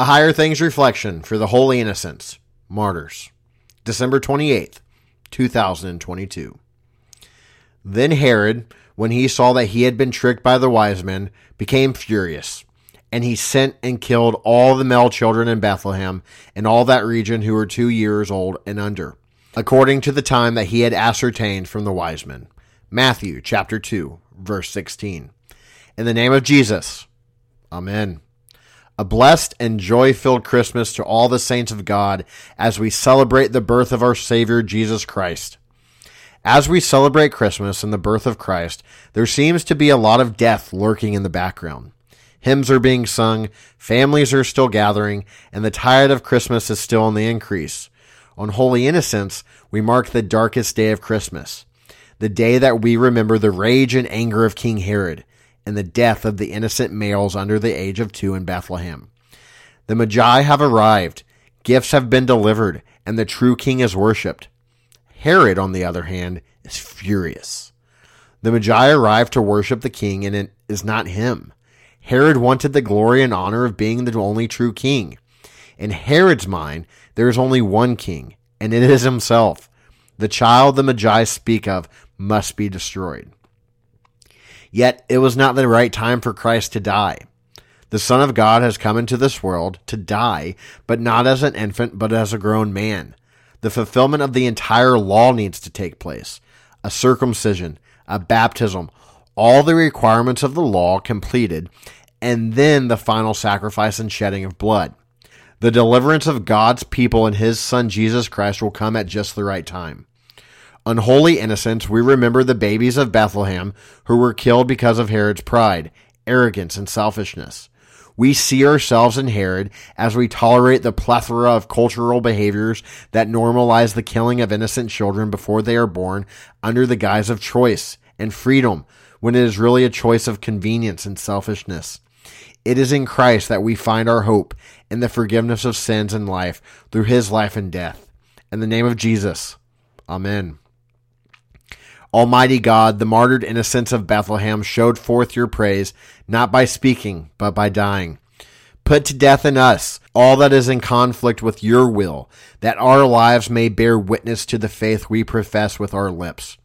A Higher Things Reflection for the Holy Innocents, Martyrs, December 28th, 2022. Then Herod, when he saw that he had been tricked by the wise men, became furious, and he sent and killed all the male children in Bethlehem and all that region who were two years old and under, according to the time that he had ascertained from the wise men. Matthew chapter 2, verse 16. In the name of Jesus, Amen. A blessed and joy filled Christmas to all the saints of God as we celebrate the birth of our Savior Jesus Christ. As we celebrate Christmas and the birth of Christ, there seems to be a lot of death lurking in the background. Hymns are being sung, families are still gathering, and the tide of Christmas is still on the increase. On Holy Innocents, we mark the darkest day of Christmas, the day that we remember the rage and anger of King Herod and the death of the innocent males under the age of two in Bethlehem. The Magi have arrived, gifts have been delivered, and the true king is worshipped. Herod, on the other hand, is furious. The Magi arrived to worship the king, and it is not him. Herod wanted the glory and honor of being the only true king. In Herod's mind, there is only one king, and it is himself. The child the Magi speak of must be destroyed. Yet it was not the right time for Christ to die. The Son of God has come into this world to die, but not as an infant, but as a grown man. The fulfillment of the entire law needs to take place a circumcision, a baptism, all the requirements of the law completed, and then the final sacrifice and shedding of blood. The deliverance of God's people and his Son Jesus Christ will come at just the right time On Holy Innocents, we remember the babies of Bethlehem who were killed because of Herod's pride, arrogance, and selfishness. We see ourselves in Herod as we tolerate the plethora of cultural behaviors that normalize the killing of innocent children before they are born under the guise of choice and freedom when it is really a choice of convenience and selfishness. It is in Christ that we find our hope in the forgiveness of sins and life through his life and death. In the name of Jesus, Amen. Almighty God, the martyred innocents of Bethlehem showed forth your praise, not by speaking, but by dying. Put to death in us all that is in conflict with your will, that our lives may bear witness to the faith we profess with our lips.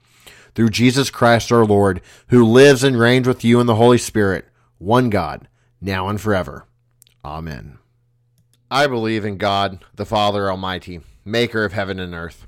Through Jesus Christ our Lord, who lives and reigns with you in the Holy Spirit, one God, now and forever. Amen. I believe in God, the Father Almighty, maker of heaven and earth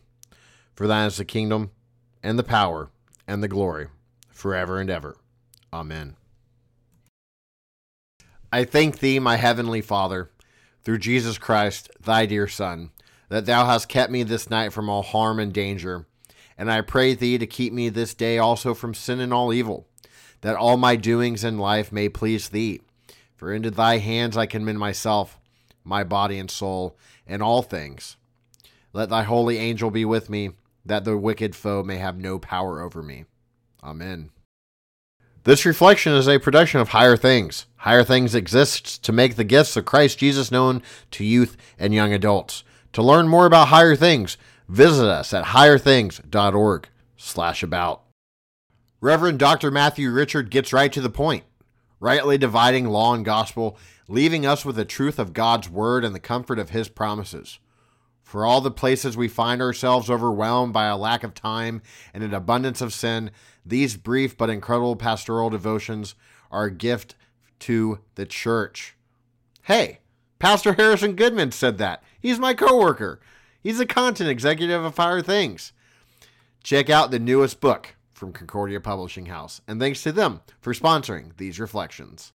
For thine is the kingdom, and the power, and the glory, forever and ever. Amen. I thank thee, my heavenly Father, through Jesus Christ, thy dear Son, that thou hast kept me this night from all harm and danger. And I pray thee to keep me this day also from sin and all evil, that all my doings in life may please thee. For into thy hands I commend myself, my body and soul, and all things. Let thy holy angel be with me that the wicked foe may have no power over me. Amen. This reflection is a production of Higher Things. Higher Things exists to make the gifts of Christ Jesus known to youth and young adults. To learn more about Higher Things, visit us at higherthings.org slash about. Reverend Dr. Matthew Richard gets right to the point, rightly dividing law and gospel, leaving us with the truth of God's word and the comfort of his promises. For all the places we find ourselves overwhelmed by a lack of time and an abundance of sin, these brief but incredible pastoral devotions are a gift to the church. Hey, Pastor Harrison Goodman said that He's my coworker. He's a content executive of Higher Things. Check out the newest book from Concordia Publishing House, and thanks to them for sponsoring these reflections.